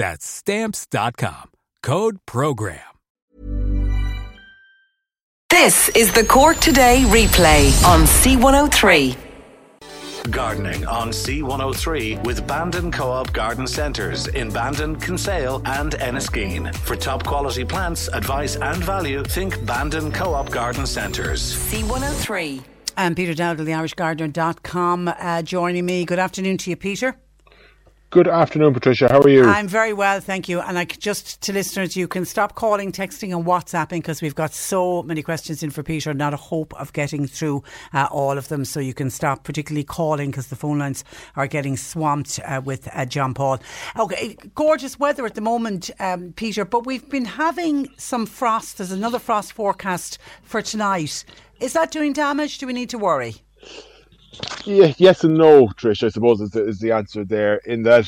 That's stamps.com. Code program. This is the Cork Today replay on C103. Gardening on C103 with Bandon Co-op Garden Centres in Bandon, Kinsale and Enniskeane. For top quality plants, advice and value, think Bandon Co-op Garden Centres. C103. And Peter Dowdall, the irishgardener.com, uh, joining me. Good afternoon to you, Peter. Good afternoon, Patricia. How are you? I'm very well, thank you. And just to listeners, you can stop calling, texting, and WhatsApping because we've got so many questions in for Peter. Not a hope of getting through uh, all of them, so you can stop, particularly calling because the phone lines are getting swamped uh, with uh, John Paul. Okay, gorgeous weather at the moment, um, Peter. But we've been having some frost. There's another frost forecast for tonight. Is that doing damage? Do we need to worry? Yeah, yes and no, Trish. I suppose is the, is the answer there. In that,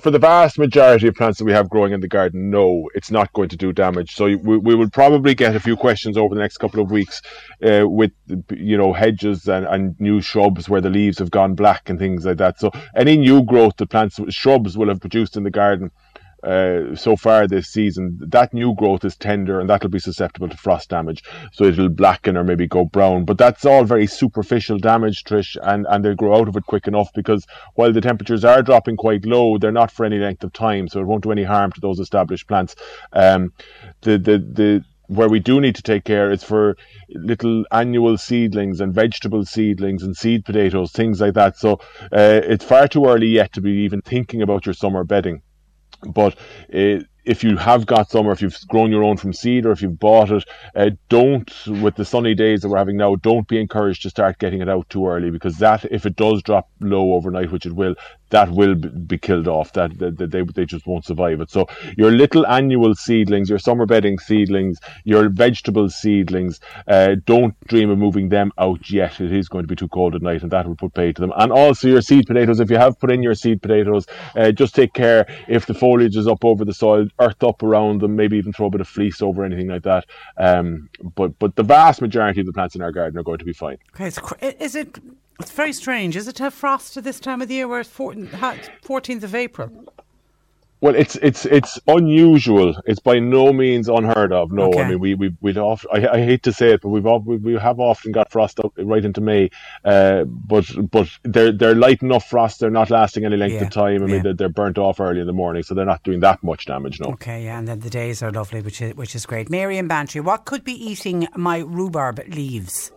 for the vast majority of plants that we have growing in the garden, no, it's not going to do damage. So we, we will probably get a few questions over the next couple of weeks uh, with you know hedges and, and new shrubs where the leaves have gone black and things like that. So any new growth that plants shrubs will have produced in the garden uh, so far this season, that new growth is tender and that'll be susceptible to frost damage. So it'll blacken or maybe go brown. But that's all very superficial damage, Trish, and, and they'll grow out of it quick enough because while the temperatures are dropping quite low, they're not for any length of time. So it won't do any harm to those established plants. Um, the, the, the, where we do need to take care is for little annual seedlings and vegetable seedlings and seed potatoes, things like that. So uh, it's far too early yet to be even thinking about your summer bedding. But uh, if you have got some, or if you've grown your own from seed, or if you've bought it, uh, don't, with the sunny days that we're having now, don't be encouraged to start getting it out too early because that, if it does drop low overnight, which it will, that will be killed off. That, that, they, they just won't survive it. So your little annual seedlings, your summer bedding seedlings, your vegetable seedlings, uh, don't dream of moving them out yet. It is going to be too cold at night, and that will put pay to them. And also your seed potatoes. If you have put in your seed potatoes, uh, just take care if the foliage is up over the soil, earth up around them, maybe even throw a bit of fleece over anything like that. Um, but but the vast majority of the plants in our garden are going to be fine. Okay, is it it's very strange, is it, to have frost at this time of the year where it's 14th of April? Well, it's it's it's unusual. It's by no means unheard of. No, okay. I mean we we we'd often. I, I, hate to say it, but we've we, we have often got frost out right into May. Uh, but but they're they're light enough frost. They're not lasting any length yeah. of time. I mean they're, they're, burnt off early in the morning, so they're not doing that much damage. No. Okay, yeah, and then the days are lovely, which is which is great. Mary and Bantry, what could be eating my rhubarb leaves?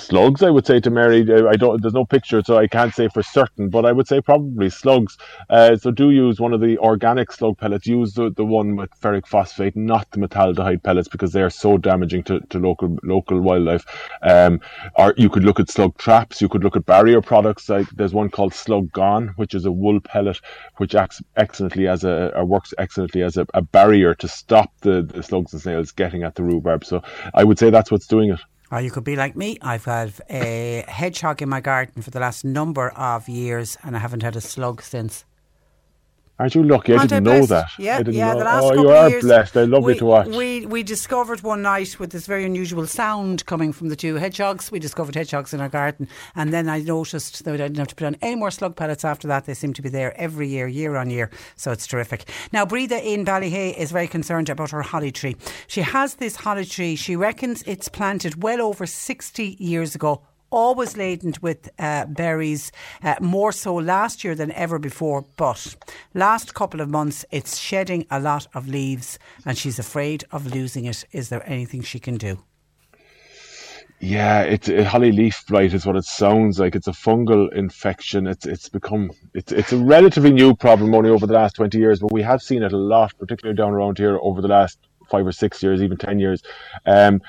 Slugs. I would say to Mary, I don't. There's no picture, so I can't say for certain, but I would say probably slugs. Uh, so do use one of the organic slug pellets. Use the, the one with ferric phosphate, not the metaldehyde pellets, because they are so damaging to, to local local wildlife. Um, or you could look at slug traps. You could look at barrier products. Like there's one called Slug Gone, which is a wool pellet, which acts excellently as a or works excellently as a, a barrier to stop the, the slugs and snails getting at the rhubarb. So I would say that's what's doing it. Or you could be like me. I've had a hedgehog in my garden for the last number of years and I haven't had a slug since. Aren't you lucky? I didn't know that. Yeah, I didn't yeah. know. The last oh, couple you of are years, blessed. They're lovely we, to watch. We we discovered one night with this very unusual sound coming from the two hedgehogs. We discovered hedgehogs in our garden, and then I noticed that I didn't have to put on any more slug pellets after that. They seem to be there every year, year on year. So it's terrific. Now, Breda in Ballyhay is very concerned about her holly tree. She has this holly tree. She reckons it's planted well over sixty years ago always laden with uh, berries, uh, more so last year than ever before. But last couple of months, it's shedding a lot of leaves, and she's afraid of losing it. Is there anything she can do? Yeah, it's a holly leaf blight is what it sounds like. It's a fungal infection. It's it's become it's it's a relatively new problem only over the last twenty years, but we have seen it a lot, particularly down around here over the last five or six years, even ten years. Um,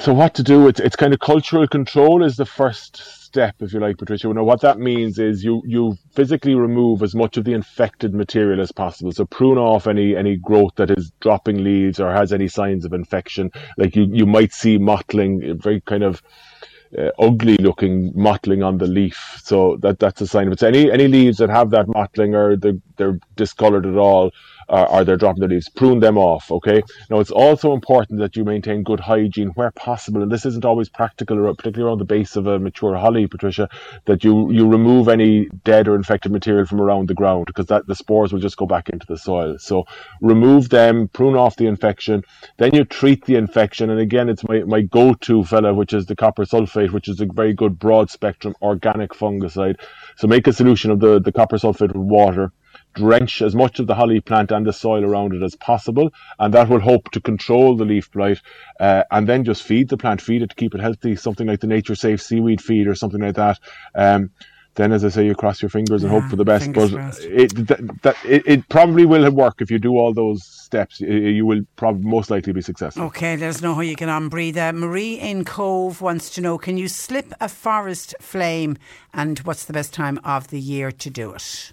so what to do? It's it's kind of cultural control is the first step, if you like, Patricia. Know what that means is you you physically remove as much of the infected material as possible. So prune off any any growth that is dropping leaves or has any signs of infection. Like you you might see mottling, very kind of uh, ugly looking mottling on the leaf. So that that's a sign of it. So any any leaves that have that mottling or they're, they're discolored at all, uh, or they're dropping the leaves, prune them off. Okay. Now it's also important that you maintain good hygiene where possible, and this isn't always practical, particularly around the base of a mature holly, Patricia. That you you remove any dead or infected material from around the ground because that the spores will just go back into the soil. So remove them, prune off the infection, then you treat the infection. And again, it's my my go-to fella, which is the copper sulfate, which is a very good broad spectrum organic fungicide. So make a solution of the the copper sulfate with water drench as much of the holly plant and the soil around it as possible, and that will hope to control the leaf blight. Uh, and then just feed the plant, feed it to keep it healthy, something like the Nature Safe seaweed feed or something like that. Um, then, as I say, you cross your fingers and Yeah, hope for the best. But crossed. it, that, that, it, it probably will work if you do all those steps. You will probably most likely be successful. Okay, there's no how you can unbreathe. Uh, Marie in Cobh wants to know can you slip a forest flame and what's the best time of the year to do it?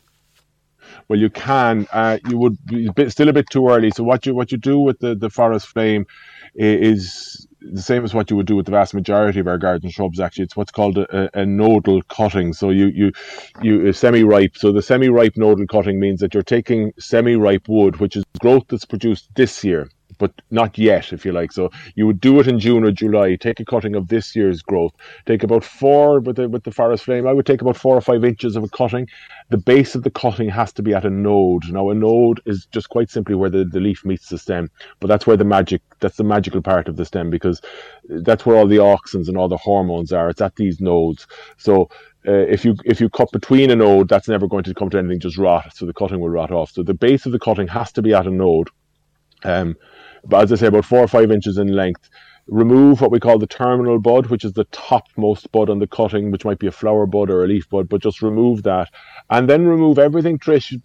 Well, you can. Uh, you would be still a bit too early. So what you what you do with the, the forest flame is the same as what you would do with the vast majority of our garden shrubs. Actually, it's what's called a, a, a nodal cutting. So you you you semi ripe. So the semi ripe nodal cutting means that you're taking semi ripe wood, which is growth that's produced this year. But not yet, if you like. So you would do it in June or July. Take a cutting of this year's growth. Take about four with the with the forest flame. I would take about four or five inches of a cutting. The base of the cutting has to be at a node. Now a node is just quite simply where the, the leaf meets the stem. But that's where the magic that's the magical part of the stem because that's where all the auxins and all the hormones are. It's at these nodes. So uh, if you if you cut between a node, that's never going to come to anything, just rot. So the cutting will rot off. So the base of the cutting has to be at a node. Um, as I say, about four or five inches in length. Remove what we call the terminal bud, which is the topmost bud on the cutting, which might be a flower bud or a leaf bud, but just remove that. And then remove everything, Trish,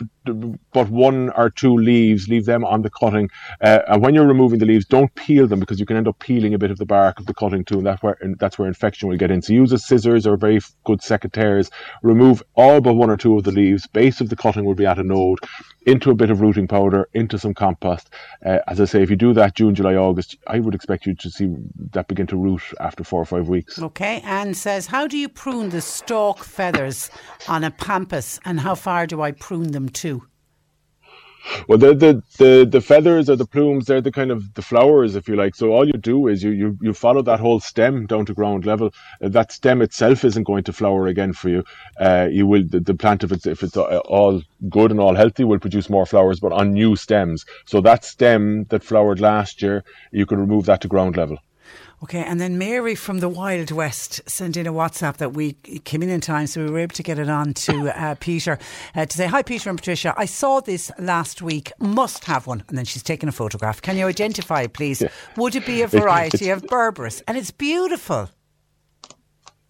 but one or two leaves, leave them on the cutting. Uh, and when you're removing the leaves, don't peel them because you can end up peeling a bit of the bark of the cutting too, and that's where, and that's where infection will get in. So use a scissors or very good secateurs. Remove all but one or two of the leaves. Base of the cutting will be at a node, into a bit of rooting powder, into some compost. Uh, as I say, if you do that June, July, August, I would expect you to see that begin to root after four or five weeks. Okay, Anne says, How do you prune the stalk feathers on a pampas and how far do I prune them to? Well, the, the the the feathers or the plumes, they're the kind of the flowers, if you like. So all you do is you you, you follow that whole stem down to ground level. Uh, that stem itself isn't going to flower again for you. Uh, you will the, the plant if it's if it's uh, all good and all healthy will produce more flowers, but on new stems. So that stem that flowered last year, you can remove that to ground level. Okay, and then Mary from the Wild West sent in a WhatsApp that we came in in time, so we were able to get it on to uh, Peter uh, to say, Hi, Peter and Patricia. I saw this last week, must have one. And then she's taken a photograph. Can you identify, please? Would it be a variety of Berberis? And it's beautiful.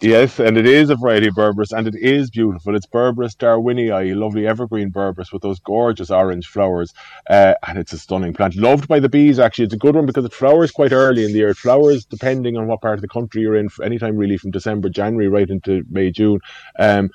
Yes, and it is a variety of Berberis, and it is beautiful. It's Berberis darwinii, lovely evergreen Berberis with those gorgeous orange flowers, uh, and it's a stunning plant. Loved by the bees, actually. It's a good one because it flowers quite early in the year. It flowers depending on what part of the country you're in, anytime really from December, January, right into May, June. Um,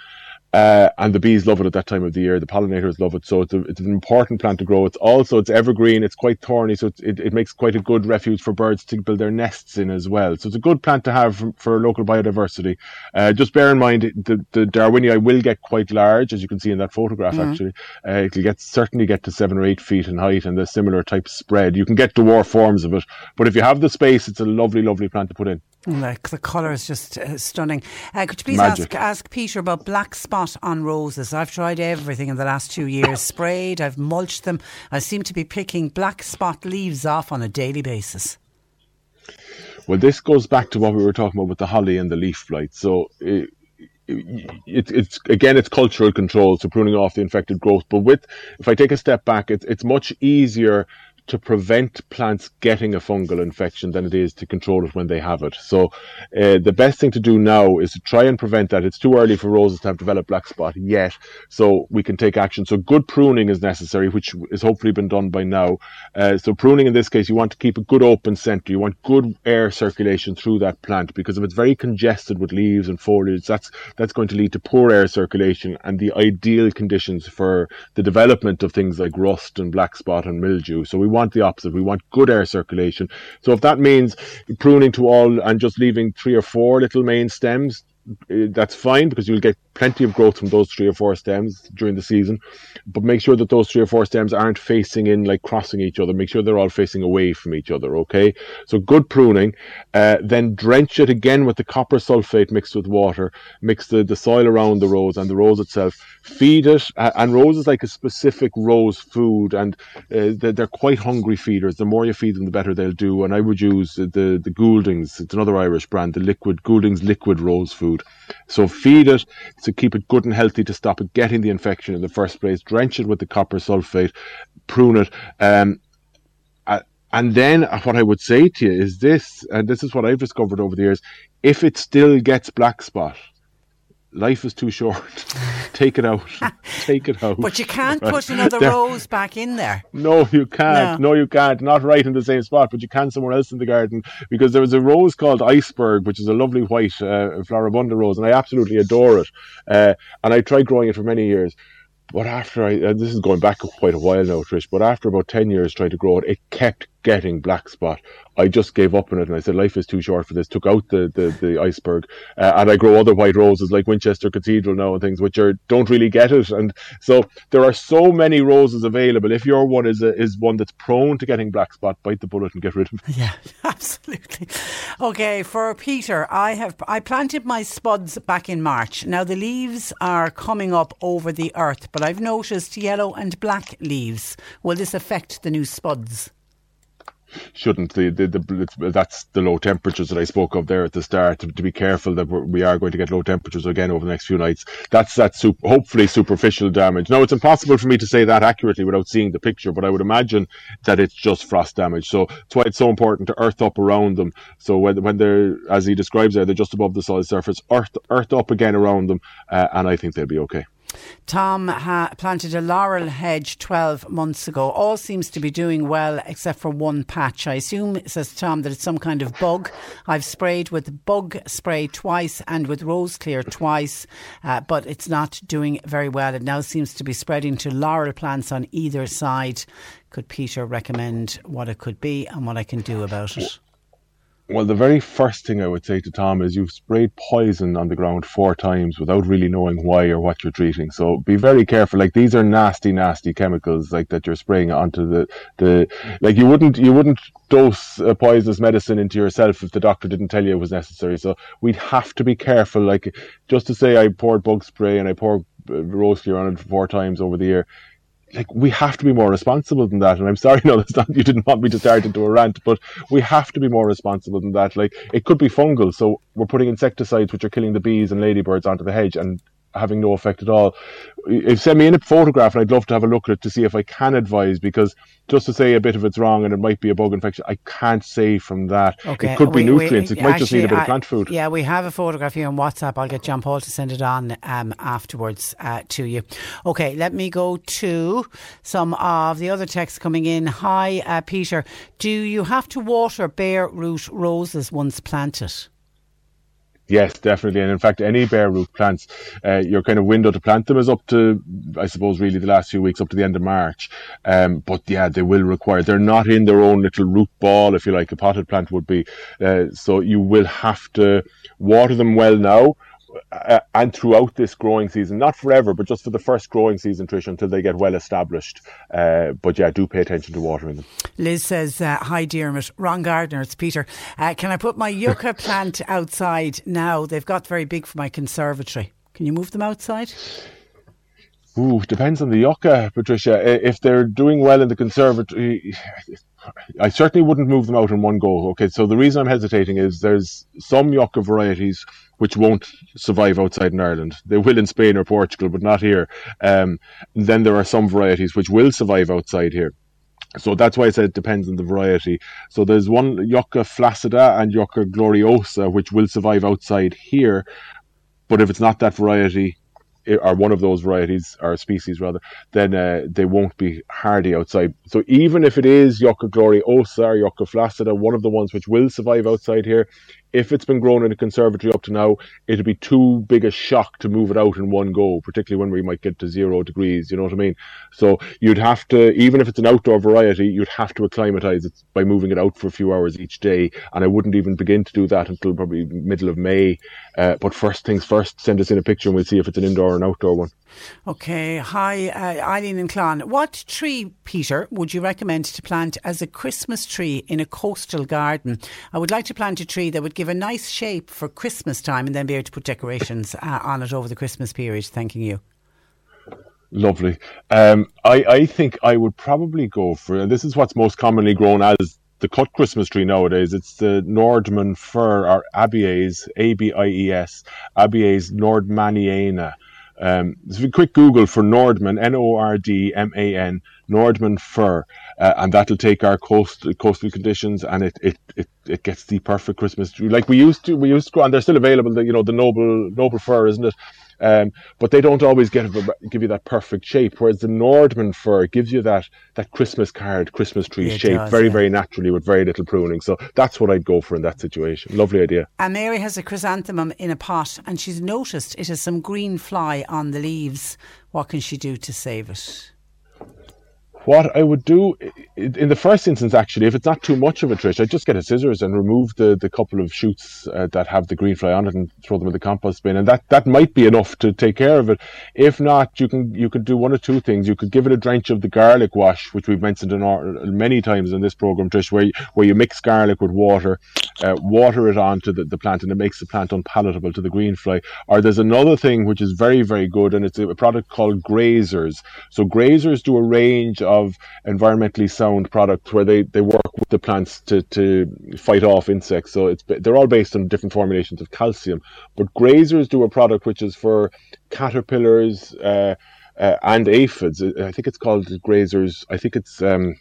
uh, and the bees love it at that time of the year. The pollinators love it, so it's, a, it's an important plant to grow. It's also it's evergreen. It's quite thorny, so it, it makes quite a good refuge for birds to build their nests in as well. So it's a good plant to have for, for local biodiversity. Uh, just bear in mind the the Darwinii will get quite large, as you can see in that photograph. Mm. Actually, uh, it'll get certainly get to seven or eight feet in height and a similar type spread. You can get the dwarf forms of it, but if you have the space, it's a lovely, lovely plant to put in. Like the colour is just uh, stunning. Uh, could you please ask ask Peter about black spot on roses? I've tried everything in the last two years. Sprayed, I've mulched them. I seem to be picking black spot leaves off on a daily basis. Well, this goes back to what we were talking about with the holly and the leaf blight. So. It, it, it's again it's cultural control so pruning off the infected growth but with if i take a step back it's it's much easier to prevent plants getting a fungal infection than it is to control it when they have it. So uh, the best thing to do now is to try and prevent that. It's too early for roses to have developed black spot yet, so we can take action. So good pruning is necessary, which is hopefully been done by now. Uh, so pruning in this case, you want to keep a good open center. You want good air circulation through that plant because if it's very congested with leaves and foliage, that's that's going to lead to poor air circulation and the ideal conditions for the development of things like rust and black spot and mildew. So we want the opposite. We want good air circulation. So if that means pruning to all and just leaving three or four little main stems, that's fine because you'll get plenty of growth from those three or four stems during the season. But make sure that those three or four stems aren't facing in, like crossing each other. Make sure they're all facing away from each other, okay? So good pruning. Uh, then drench it again with the copper sulfate mixed with water. Mix the, the soil around the rose and the rose itself. Feed it. Uh, and rose is like a specific rose food, and uh, they're, they're, quite hungry feeders. The more you feed them, the better they'll do. And I would use the, the, the Gouldings. It's another Irish brand, the liquid Gouldings liquid rose food. So feed it to keep it good and healthy to stop it getting the infection in the first place. Drench it with the copper sulfate, prune it. Um, and then what I would say to you is this, and this is what I've discovered over the years: if it still gets black spot, life is too short. Take it out. Take it out. But you can't right. put another there. rose back in there. No, you can't. No. no. you can't. Not right in the same spot, but you can somewhere else in the garden because there was a rose called Iceberg, which is a lovely white uh, Floribunda rose, and I absolutely adore it. Uh, and I tried growing it for many years. But after I, this is going back quite a while now, Trish, but after about 10 years trying to grow it, it kept getting black spot. I just gave up on it and I said, life is too short for this. Took out the, the, the iceberg uh, and I grow other white roses like Winchester Cathedral now and things which are don't really get it. And so there are so many roses available. If your one is a, is one that's prone to getting black spot, bite the bullet and get rid of it. Yeah, absolutely. Okay, for Peter, I have I planted my spuds back in March. Now the leaves are coming up over the earth, but I've noticed yellow and black leaves. Will this affect the new spuds? Shouldn't the, the, the, that's the low temperatures that I spoke of there at the start to, to be careful that we are going to get low temperatures again over the next few nights. That's super, hopefully superficial damage. Now it's impossible for me to say that accurately without seeing the picture but I would imagine that it's just frost damage. So that's why it's so important to earth up around them. So when, when they're as he describes there they're just above the solid surface. Earth earth up again around them uh, and I think they'll be okay Tom ha- planted a laurel hedge 12 months ago. All seems to be doing well except for one patch. I assume, says Tom, that it's some kind of bug. I've sprayed with bug spray twice and with rose clear twice, uh, but it's not doing very well. It now seems to be spreading to laurel plants on either side. Could Peter recommend what it could be and what I can do about it? Well, the very first thing I would say to Tom is you've sprayed poison on the ground four times without really knowing why or what you're treating. So be very careful. Like these are nasty, nasty chemicals like that you're spraying onto the the like you wouldn't you wouldn't dose a poisonous medicine into yourself if the doctor didn't tell you it was necessary. So we'd have to be careful. Like just to say I poured bug spray and I poured uh, rose clear on it four times over the year like we have to be more responsible than that. And I'm sorry, no, that's not you didn't want me to start into a rant, but we have to be more responsible than that. Like it could be fungal, so we're putting insecticides which are killing the bees and ladybirds onto the hedge, and having no effect at all. If send me in a photograph, and I'd love to have a look at it to see if I can advise because just to say a bit of it's wrong and it might be a bug infection, I can't say from that. Okay. It could be we, nutrients. We, it might actually, just need a bit I, of plant food. Yeah, we have a photograph here on WhatsApp. I'll get John Paul to send it on um, afterwards uh, to you. Okay, let me go to some of the other texts coming in. Hi, uh, Peter. Do you have to water bare root roses once planted? Yes, definitely. And in fact, any bare root plants, uh, your kind of window to plant them is up to, I suppose, really the last few weeks up to the end of March. Um, but yeah, they will require, they're not in their own little root ball, if you like, a potted plant would be. Uh, so you will have to water them well now uh, and throughout this growing season, not forever, but just for the first growing season, Trish, until they get well established. Uh, but yeah, do pay attention to watering them. Liz says, uh, Hi, Dermot. Ron Gardner, it's Peter. Uh, can I put my yucca plant outside now? They've got very big for my conservatory. Can you move them outside? Ooh, depends on the yucca, Patricia. If they're doing well in the conservatory, I certainly wouldn't move them out in one go. Okay, so the reason I'm hesitating is there's some yucca varieties which won't survive outside in Ireland. They will in Spain or Portugal, but not here. Um, then there are some varieties which will survive outside here. So that's why I said it depends on the variety. So there's one Yucca flaccida and Yucca gloriosa, which will survive outside here. But if it's not that variety, or one of those varieties or species rather, then uh, they won't be hardy outside. So even if it is Yucca gloriosa or Yucca flaccida, one of the ones which will survive outside here, if it's been grown in a conservatory up to now, it'd be too big a shock to move it out in one go, particularly when we might get to zero degrees. You know what I mean? So you'd have to, even if it's an outdoor variety, you'd have to acclimatize it by moving it out for a few hours each day. And I wouldn't even begin to do that until probably middle of May. Uh, but first things first, send us in a picture and we'll see if it's an indoor or an outdoor one. Okay. Hi, uh, Eileen and Clon. What tree, Peter, would you recommend to plant as a Christmas tree in a coastal garden? I would like to plant a tree that would give a nice shape for Christmas time and then be able to put decorations uh, on it over the Christmas period. Thanking you. Lovely. Um, I, I think I would probably go for, this is what's most commonly grown as the cut Christmas tree nowadays. It's the Nordmann fir or Abies, A B I E S, Abies nordmanniana. Um, it's a quick Google for Nordmann, N O R D M A N, Nordmann fir, uh, and that'll take our coast, coastal conditions and it, it, it, it gets the perfect Christmas tree. Like we used to, we used to, grow, and they're still available, the, you know, the noble, noble fir, isn't it? Um, but they don't always get give you that perfect shape. Whereas the Nordmann fir gives you that that Christmas card, Christmas tree It shape, does, very yeah. very naturally with very little pruning. So that's what I'd go for in that situation. Lovely idea. And Mary has a chrysanthemum in a pot and she's noticed it has some green fly on the leaves. What can she do to save it? What I would do in the first instance, actually, if it's not too much of a trish, I'd just get a scissors and remove the, the couple of shoots uh, that have the green fly on it and throw them in the compost bin, and that, that might be enough to take care of it. If not, you can you could do one or two things. You could give it a drench of the garlic wash, which we've mentioned our, many times in this program, Trish, where you, where you mix garlic with water, uh, water it onto the, the plant, and it makes the plant unpalatable to the green fly. Or there's another thing which is very very good, and it's a product called Grazers. So Grazers do a range of environmentally sound products where they, they work with the plants to, to fight off insects. So it's they're all based on different formulations of calcium. But Grazers do a product which is for caterpillars uh, uh, and aphids. I think it's called Grazers. I think it's um,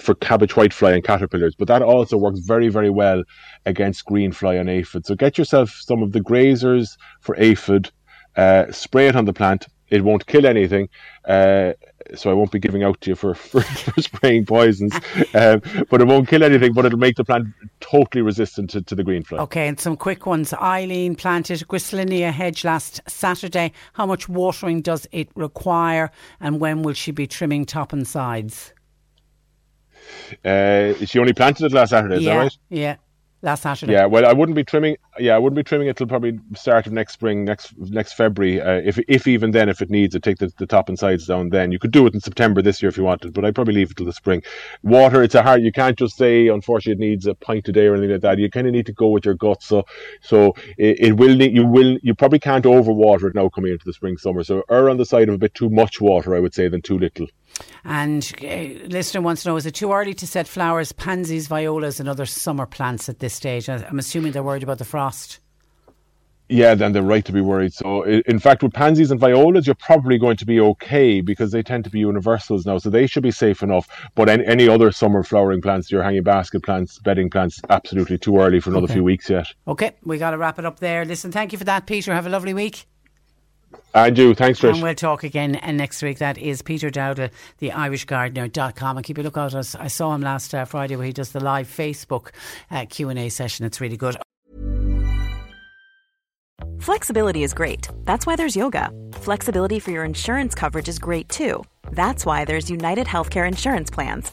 for cabbage whitefly and caterpillars, but that also works very, very well against green fly and aphid. So get yourself some of the grazers for aphid, uh, spray it on the plant. It won't kill anything, uh, so I won't be giving out to you for, for, for spraying poisons. Um, but it won't kill anything, but it'll make the plant totally resistant to, to the green fly. Okay, and some quick ones. Eileen planted Griselinia hedge last Saturday. How much watering does it require and when will she be trimming top and sides? Uh, she only planted it last Saturday, is yeah, that right? yeah, last Saturday. Yeah, well, I wouldn't be trimming. Yeah, I wouldn't be trimming it till probably start of next spring, next next February. Uh, if if even then, if it needs it, take the, the top and sides down. Then you could do it in September this year if you wanted, but I'd probably leave it till the spring. Water, it's a hard. You can't just say, unfortunately, it needs a pint a day or anything like that. You kind of need to go with your gut. So so it, it will need. You will. You probably can't overwater it now coming into the spring summer. So err on the side of a bit too much water, I would say, than too little. And uh, listener wants to know: Is it too early to set flowers, pansies, violas, and other summer plants at this stage? I'm assuming they're worried about the frost. Yeah, then they're right to be worried. So, in fact, with pansies and violas, you're probably going to be okay because they tend to be universals now, so they should be safe enough. But any, any other summer flowering plants, your hanging basket plants, bedding plants, absolutely too early for another Okay. few weeks yet. Okay, we got to wrap it up there. Listen, thank you for that, Peter. Have a lovely week. And do. thanks, Trish. And we'll talk again uh, next week. That is Peter Dowdall, the IrishGardener.com. And keep a look out. I s- I saw him last uh, Friday where he does the live Facebook uh, Q&A session. It's really good. Flexibility is great. That's why there's yoga. Flexibility for your insurance coverage is great too. That's why there's United Healthcare Insurance Plans.